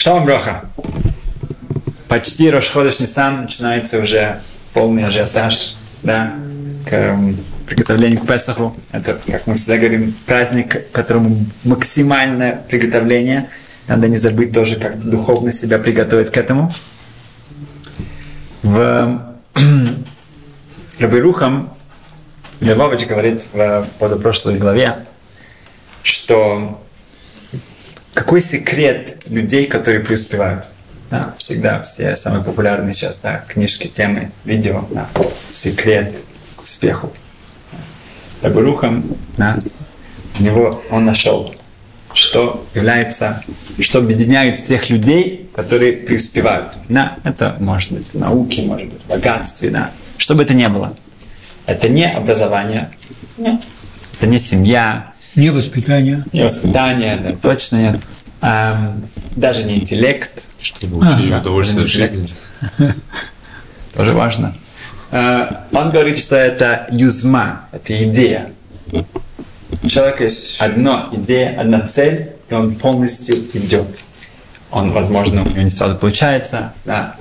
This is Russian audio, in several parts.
Шалом Броха. Почти Рошходыш Нисан начинается уже полный ажиотаж, да, к приготовлению к Песаху. Это, как мы всегда говорим, праздник, которому максимальное приготовление. Надо не забыть тоже как духовно себя приготовить к этому. В Рабирухам Львович говорит в позапрошлой главе, что какой секрет людей, которые преуспевают? Да, всегда все самые популярные сейчас да, книжки, темы, видео, да, секрет к успеху. Рабарухам, да, у него он нашел, что является, что объединяет всех людей, которые преуспевают. Да, это может быть в науке, может быть в богатстве, да, что бы это ни было. Это не образование, нет. это не семья, не воспитание. Не воспитание, да, точно нет. Эм, даже не интеллект. Чтобы уйти а, удовольствие от жизни. Тоже важно. Э, он говорит, что это юзма, это идея. У человека есть одна идея, одна цель, и он полностью идет. Он, возможно, у него не сразу получается, да,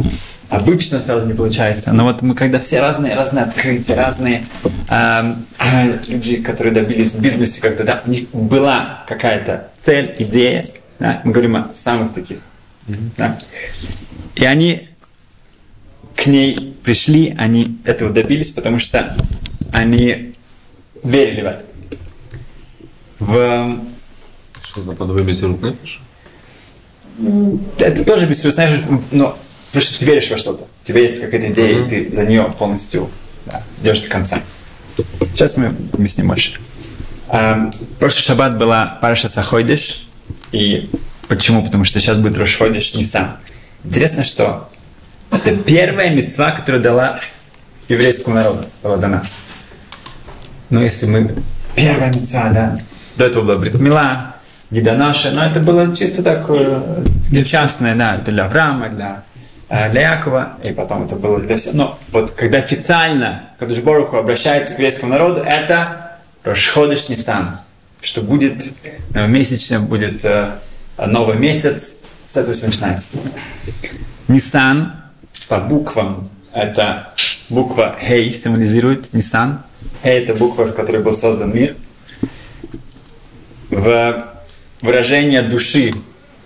обычно сразу не получается. Но вот мы когда все разные, разные открытия, разные э, э, люди, которые добились в бизнесе, когда да, у них была какая-то цель, идея, да, мы говорим о самых таких. Mm-hmm. Да, и они к ней пришли, они этого добились, потому что они верили в это. В... Что наподобие Мессирут Это тоже Мессирут но Потому что ты веришь во что-то. У тебя есть какая-то идея, mm-hmm. и ты за нее полностью да, идешь до конца. Сейчас мы объясним больше. Эм, прошлый шаббат была Параша Саходиш. И почему? Потому что сейчас будет Рошходиш Нисан. Интересно, что это первая мецва, которую дала еврейскому народу, была дана. Но если мы... Первая мецва, да. До этого была Бритмила, Гиданаша, но это было чисто так э, частное, да, для Авраама, для для Якова, и потом это было для всех. Но вот когда официально Кадуш Боруху обращается к еврейскому народу, это Рошходыш Нисан, что будет месячно, будет э, новый месяц, с этого все начинается. Нисан по буквам, это буква Хей символизирует Нисан. Хей это буква, с которой был создан мир. В выражение души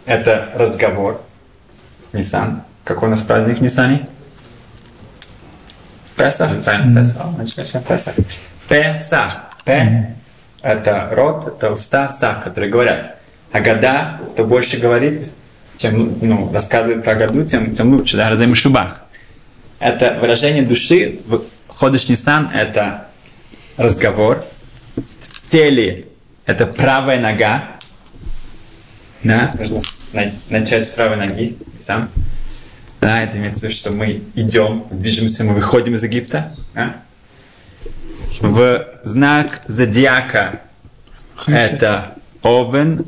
это разговор. Нисан. Какой у нас праздник Нисани? Песах? Правильно, Песах. Песах. Песах. П – это рот, это уста, сах, которые говорят. А года, кто больше говорит, чем ну, рассказывает про году, тем, тем лучше. Да? Разайм шубах. Это выражение души. Ходыш Нисан – это разговор. В теле – это правая нога. Да? Нужно начать с правой ноги. Сам. Да, это имеется в виду, что мы идем, движемся, мы выходим из Египта. Да? В знак зодиака это овен,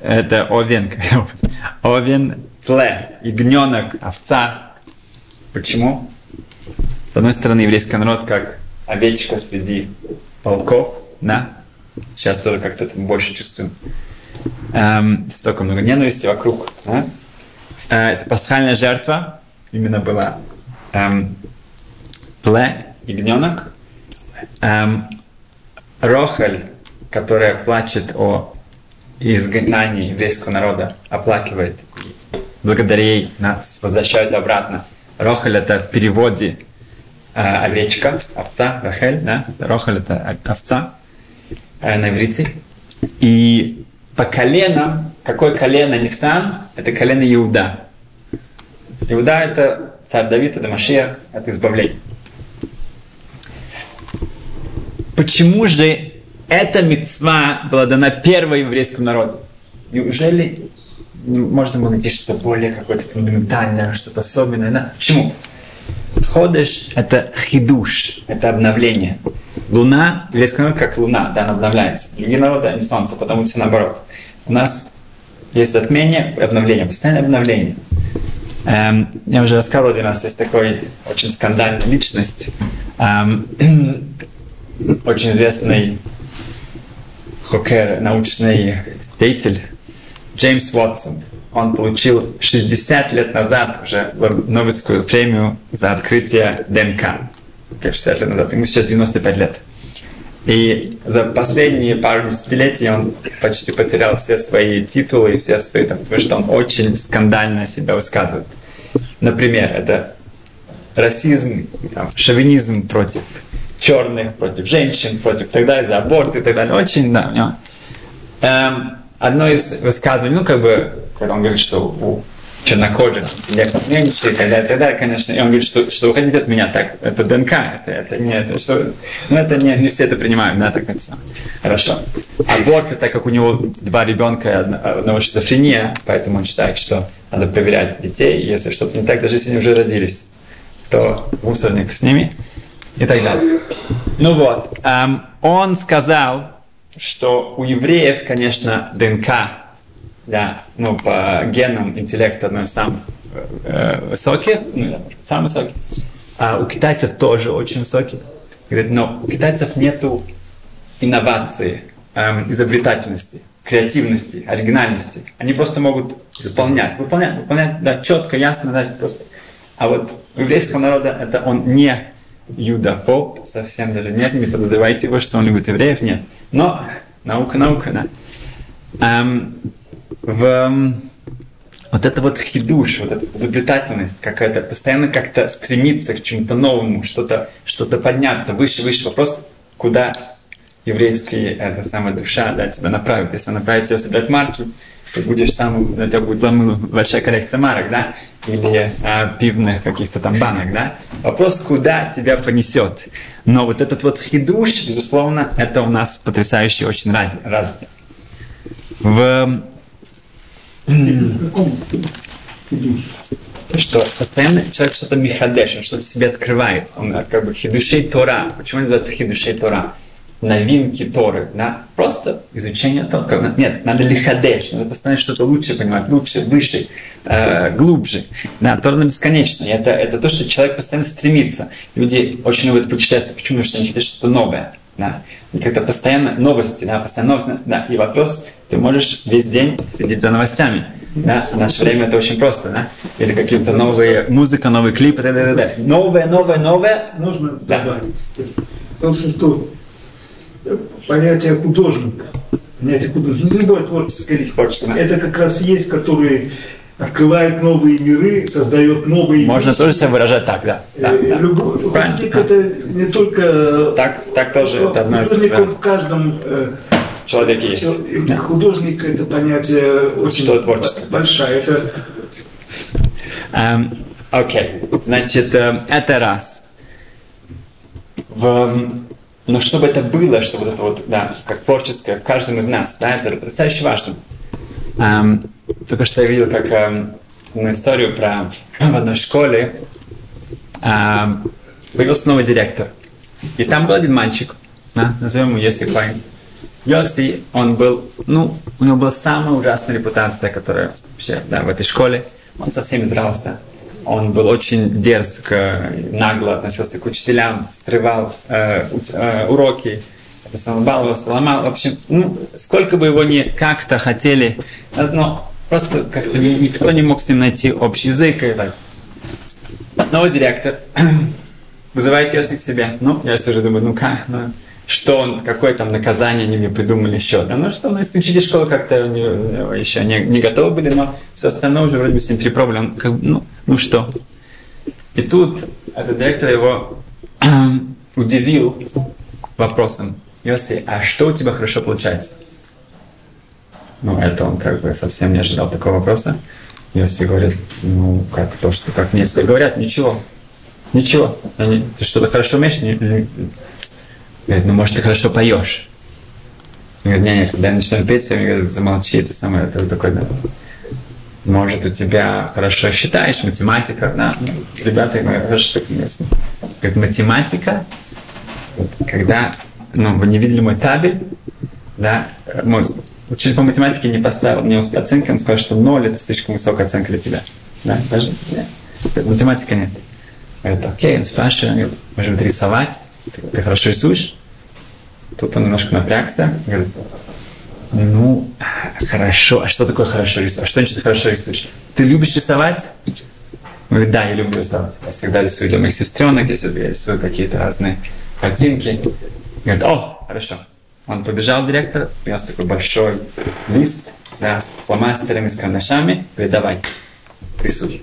это овен, овен, тле, ягненок, овца. Почему? С одной стороны, еврейский народ как овечка среди волков, да? Сейчас тоже как-то это больше чувствуем. Эм, столько много ненависти вокруг, да? Э, это пасхальная жертва, именно была эм, пле, ягненок, эм, Рохаль, которая плачет о изгнании еврейского народа, оплакивает. Благодаря ей нас возвращают обратно. Рохаль это в переводе э, овечка, овца, Рахель, да? Рохаль это овца э, на иврите. И по коленам, какое колено Нисан, это колено Иуда. Иуда это царь Давид, это Машех, это избавление. Почему же эта мецва была дана первой еврейскому народу? Неужели можно было найти что-то более какое-то фундаментальное, что-то особенное? Да? Почему? Ходыш – это хидуш, это обновление. Луна, еврейский народ как луна, да, она обновляется. Другие народы, они солнце, потому все наоборот. У нас есть затмение, обновление, постоянное обновление. Эм, я уже рассказывал один раз, есть такой очень скандальная личность, эм, очень известный хокер, научный деятель Джеймс Уотсон. он получил 60 лет назад уже Нобелевскую премию за открытие ДНК. 60 лет назад, ему сейчас 95 лет. И за последние пару десятилетий он почти потерял все свои титулы и все свои, там, потому что он очень скандально себя высказывает. Например, это расизм, там, шовинизм против черных, против женщин, против так далее, за аборт и так далее. Очень, да, у него. Эм, одно из высказываний, ну, как бы, когда он говорит, что у чернокожих меньше и так далее, и так далее, конечно. И он говорит, что, что вы хотите от меня так, это ДНК, это, это не это, что, ну это не, не все это принимают, да, так это Хорошо. Аборт, так как у него два ребенка, одного шизофрения, поэтому он считает, что надо проверять детей, если что-то не так, даже если они уже родились, то мусорник с ними и так далее. Ну вот, эм, он сказал, что у евреев, конечно, ДНК да, ну, по генам интеллект одной из самых э, высоких, ну, самый высокий. А у китайцев тоже очень высокий. Говорит, но у китайцев нету инновации, эм, изобретательности, креативности, оригинальности. Они просто могут исполнять, выполнять, выполнять, да, четко, ясно, да, просто. А вот у еврейского народа это он не юдофоб, совсем даже нет, не подозревайте его, что он любит евреев, нет. Но наука, наука, да. Эм, в вот это вот хидуш, вот эта изобретательность какая-то, постоянно как-то стремиться к чему-то новому, что-то что подняться выше, выше. Вопрос, куда еврейская эта самая душа да, тебя направит. Если она направит тебя собирать марки, ты будешь сам, у тебя будет большая коллекция марок, да, или а, пивных каких-то там банок, да. Вопрос, куда тебя понесет. Но вот этот вот хидуш, безусловно, это у нас потрясающе очень раз, развито. В что постоянно человек что-то михадеш, он что-то себе открывает. Он э, как бы хидушей Тора. Почему называется хидушей Тора? Новинки Торы. Да? Просто изучение. Как, нет, надо лихадеш, надо постоянно что-то лучше понимать, лучше, выше, э, глубже. Да, Тора бесконечно. И это, это то, что человек постоянно стремится. Люди очень любят путешествовать. Почему? Потому что они хотят что-то новое. Да. И как-то постоянно новости, да, постоянно новости. Да. И вопрос, ты можешь весь день следить за новостями. Да? В наше время это очень просто, да? Или какие-то новые музыка, новые клипы, да, да, да. Новое, новое, новое. Можно добавить? Потому что понятие художника, понятие художника, любое творческое личность, это как раз есть, которые открывает новые миры, создает новые Можно вещи. тоже себя выражать так, да. да, э, да. Любой, художник это не только... Так, так тоже это одно из... в каждом э, человеке есть. Художник это понятие очень Что творчество? большое. Это... Um, Окей, okay. значит, э, это раз. В, но чтобы это было, чтобы это вот, да, как творческое в каждом из нас, да, это потрясающе важно. Um, только что я видел, как одну историю про в одной школе um, появился новый директор. И там был один мальчик, да, назовем его Йоси Клайн. Йоси, он был, ну, у него была самая ужасная репутация, которая вообще, да, в этой школе. Он со всеми дрался. Он был очень дерзко, нагло относился к учителям, срывал э, э, уроки, это самое баловался, ломал. В общем, ну, сколько бы его ни как-то хотели, но просто как-то никто не мог с ним найти общий язык. И так. Новый директор вызывает Йоси к себе. Ну, я уже думаю, ну как, ну, что он, какое там наказание они мне придумали еще. Да, ну что, на исключите школу как-то еще не, не готовы были, но все остальное уже вроде бы с ним перепробовали. Он как, ну, ну что? И тут этот директор его удивил вопросом. Йоси, а что у тебя хорошо получается? Ну, это он как бы совсем не ожидал такого вопроса. Йоси говорит, ну, как то, что как мне все говорят, ничего. Ничего. Они, ты что-то хорошо умеешь? Говорит, ну может ты хорошо поешь. Говорит, не, не, когда я начинаю петь, все говорят, замолчи, это самое, это такой, да. Может, у тебя хорошо считаешь, математика, да, ну, ребята говорят, хорошо, так Говорит, математика, вот, когда, ну, вы не видели мой табель, да, мой учитель по математике не поставил мне оценки, он сказал, что ноль это слишком высокая оценка для тебя. Да, даже, нет. Математика нет. Говорит, окей, он спрашивает, может быть, рисовать? ты, ты хорошо рисуешь? Тут он немножко напрягся, говорит, Ну, хорошо. А что такое хорошо рисовать? А что значит хорошо рисуешь? Ты любишь рисовать? Говорит, да, я люблю рисовать. Я всегда рисую для моих сестренок, я рисую какие-то разные картинки. Говорит, о, хорошо. Он побежал к директору, принес такой большой лист да, с фломастерами, с карандашами. Говорит, давай, рисуй.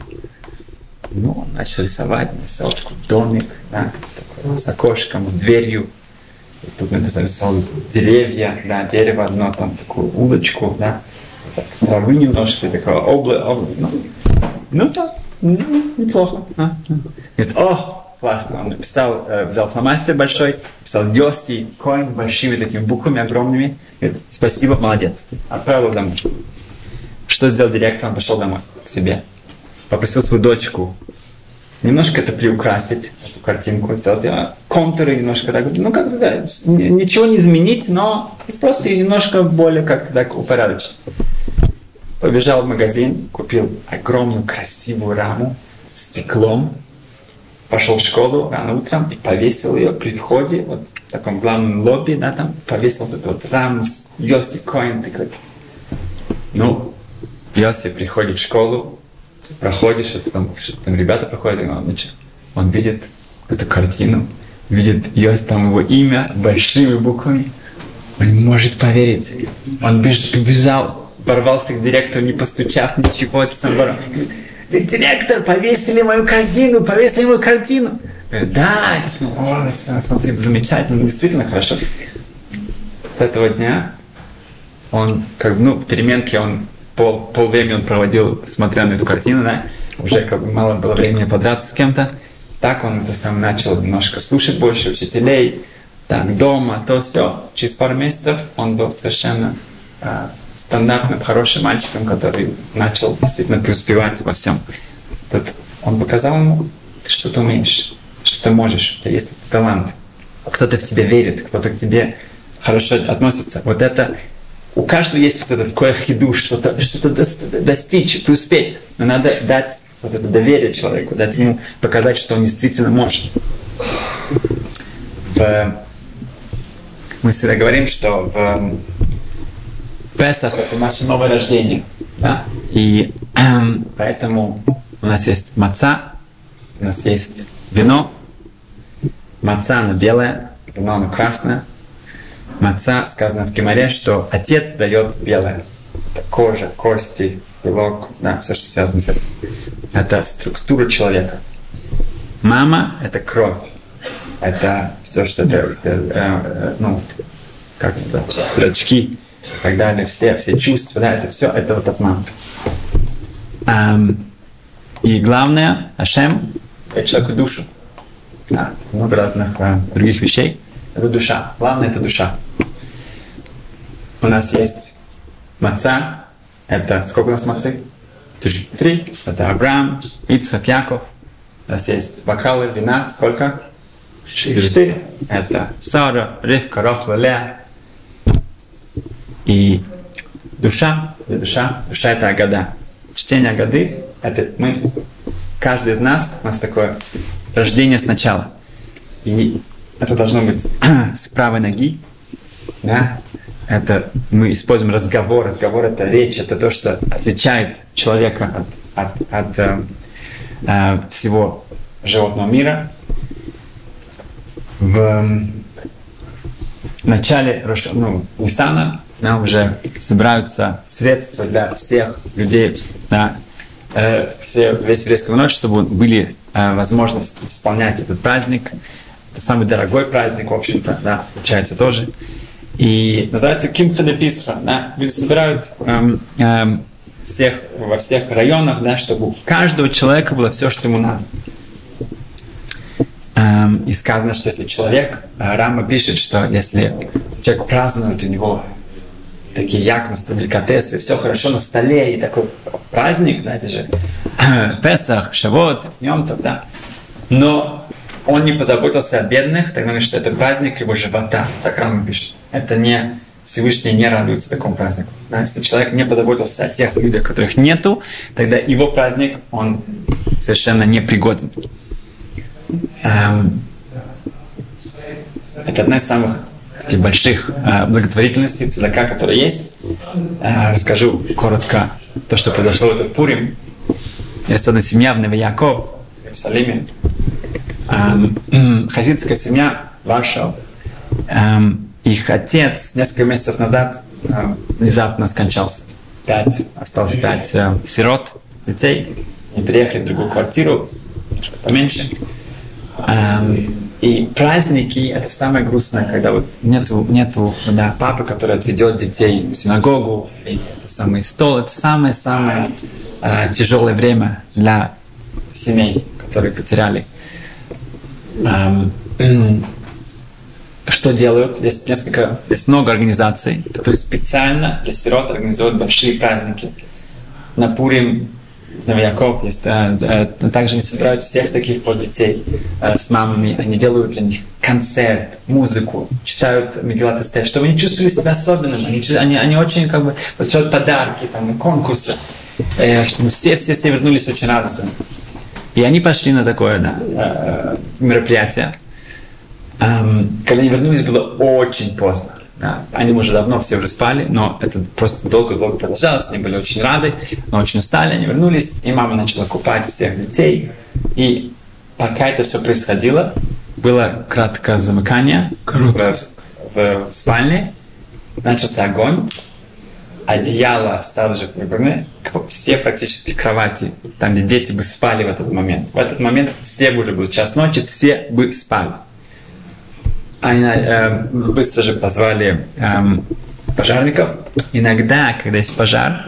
Ну, он начал рисовать, нарисовал такой домик, да, такой, с окошком, с дверью. И тут он нарисовал деревья, да, дерево одно, там такую улочку, да, так, травы немножко, такое облако, обла, ну, ну да, неплохо. А. Говорит, о, классно, он написал, э, взял фломастер большой, писал Йоси Коин большими такими буквами огромными. Говорит, спасибо, молодец. Отправил домой. Что сделал директор? Он пошел домой к себе попросил свою дочку немножко это приукрасить, эту картинку, сделать контуры немножко так, ну как-то да, ничего не изменить, но просто немножко более как-то так упорядочить. Побежал в магазин, купил огромную красивую раму с стеклом, пошел в школу рано утром и повесил ее при входе, вот в таком главном лобби, да, там, повесил вот эту вот раму Йоси Коин, такой. Ну, Йоси приходит в школу, проходишь, это там, что там ребята проходят, и он, значит, он видит эту картину, видит ее, там его имя большими буквами, он не может поверить. Он беж, бежал, порвался к директору, не постучав, ничего, это сам. Ведь директор, повесили мою картину, повесили мою картину. Да, это смотри, замечательно, действительно хорошо. С этого дня он, как ну, в переменке он пол, полвремени он проводил, смотря на эту картину, да, уже как бы мало было времени подраться с кем-то. Так он это сам начал немножко слушать больше учителей, так, дома, то все. Через пару месяцев он был совершенно э, стандартным, хорошим мальчиком, который начал действительно преуспевать во всем. Тут он показал ему, ты что-то умеешь, что ты можешь, у тебя есть этот талант. Кто-то в тебя верит, кто-то к тебе хорошо относится. Вот это у каждого есть вот этот такое хиду, что-то что достичь, преуспеть. Но надо дать вот это доверие человеку, дать ему показать, что он действительно может. В, мы всегда говорим, что в Песах это наше новое рождение. Да? И эм, поэтому у нас есть маца, у нас есть вино. Маца, она белая, вино, оно красное маца, сказано в Геморе, что отец дает белое. Это кожа, кости, белок, да, все, что связано с этим. Это структура человека. Мама – это кровь. Это все, что это, это э, э, ну, как это, зрачки и так далее, все, все чувства, да, это все, это вот от мамы. Эм, и главное, Ашем – это человеку душу. Да, много разных э, других вещей. Это душа. Главное – это душа у нас есть маца. Это сколько у нас мацы? Три. Это Авраам, Ицхак, Яков. У нас есть бокалы вина. Сколько? Четыре. Четыре. Это Сара, Ривка, Рохла, Леа. И душа, душа, душа это Агада. Чтение Агады, это мы, каждый из нас, у нас такое рождение сначала. И это должно быть с правой ноги, да, это мы используем разговор. Разговор это речь, это то, что отличает человека от, от, от э, э, всего животного мира. В э, начале ну, Нисана да, уже собираются средства для всех людей, да, э, все, весь еврейский народ, чтобы были э, возможность исполнять этот праздник. Это самый дорогой праздник, в общем-то, да, получается тоже. И называется Кимха де Писха. Да? Люди собирают эм, эм, всех, во всех районах, да, чтобы у каждого человека было все, что ему надо. Эм, и сказано, что если человек, э, Рама пишет, что если человек празднует, у него такие якмства, деликатесы, все хорошо на столе, и такой праздник, это же Песах, Шавот, днем тогда. Но он не позаботился о бедных, тогда говорит, что это праздник его живота. Так Рама пишет. Это не Всевышний не радуется такому празднику. Да, если человек не позаботился о тех людях, которых нету, тогда его праздник, он совершенно непригоден. Эм, это одна из самых таких больших э, благотворительностей, цедака, которые есть. Э, расскажу коротко то, что произошло в этот Пурим. Есть одна семья в Новояков, в Иерусалиме. Эм, хасидская семья Варшава. Эм, их отец несколько месяцев назад э, внезапно скончался. Пять, осталось пять э, сирот, детей. Они переехали в другую квартиру, немножко поменьше. Эм, и праздники это самое грустное, когда вот нету, нету да, папы, который отведет детей в синагогу, и это самый стол, это самое-самое э, тяжелое время для семей, которые потеряли. Эм, что делают? Есть несколько, есть много организаций, которые специально для сирот организуют большие праздники. На Пурим Новияков есть. А, а, также они собирают всех таких вот детей а, с мамами. Они делают для них концерт, музыку, читают Мегилат Эстер, чтобы они чувствовали себя особенным. Они, они, они очень как бы посылают подарки, там, конкурсы, э, чтобы все-все-все вернулись очень радостно. И они пошли на такое да, э, мероприятие. Эм, когда они вернулись, было очень поздно. Да, они уже давно все уже спали, но это просто долго-долго продолжалось. Они были очень рады, но очень устали. Они вернулись, и мама начала купать всех детей. И пока это все происходило, было краткое замыкание в, в, в спальне. Начался огонь. Одеяло сразу же прибраны. Все практически кровати, там, где дети бы спали в этот момент. В этот момент все бы уже был час ночи, все бы спали. Они э, быстро же позвали э, пожарников. Иногда, когда есть пожар,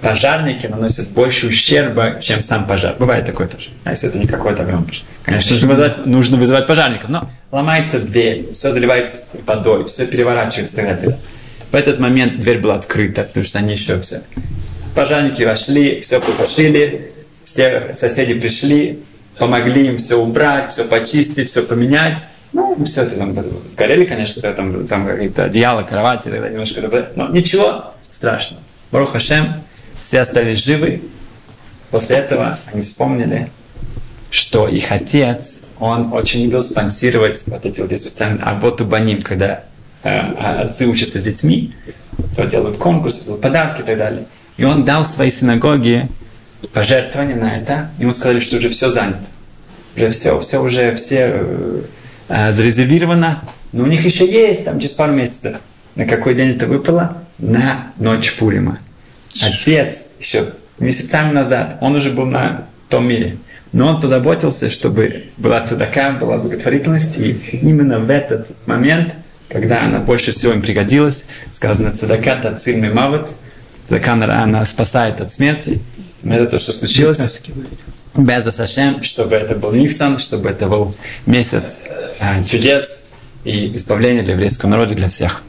пожарники наносят больше ущерба, чем сам пожар. Бывает такое тоже. А если это не какой-то огромный пожар. Конечно, нужно вызывать, нужно вызывать пожарников, но ломается дверь, все заливается водой, все переворачивается и так далее. В этот момент дверь была открыта, потому что они еще все. Пожарники вошли, все потушили, все соседи пришли, помогли им все убрать, все почистить, все поменять. Ну, все это там сгорели, конечно, там, там какие-то одеяла, кровати, тогда немножко, но ничего страшного. Барух Хашем, все остались живы. После этого они вспомнили, что их отец, он очень любил спонсировать вот эти вот специальные работу баним, когда э, отцы учатся с детьми, то делают конкурсы, делают подарки и так далее. И он дал своей синагоге пожертвование на это, и ему сказали, что уже все занято. Уже все, все уже, все э, зарезервировано, но у них еще есть там через пару месяцев. На какой день это выпало? На ночь Пурима. Отец еще месяцами назад, он уже был на том мире. Но он позаботился, чтобы была цедака, была благотворительность. И именно в этот момент, когда она больше всего им пригодилась, сказано цедака тациль мемават, цедака она спасает от смерти. Это то, что случилось. Беза Сашем, чтобы это был Нисан, чтобы это был месяц э, чудес и избавления для еврейского народа, для всех.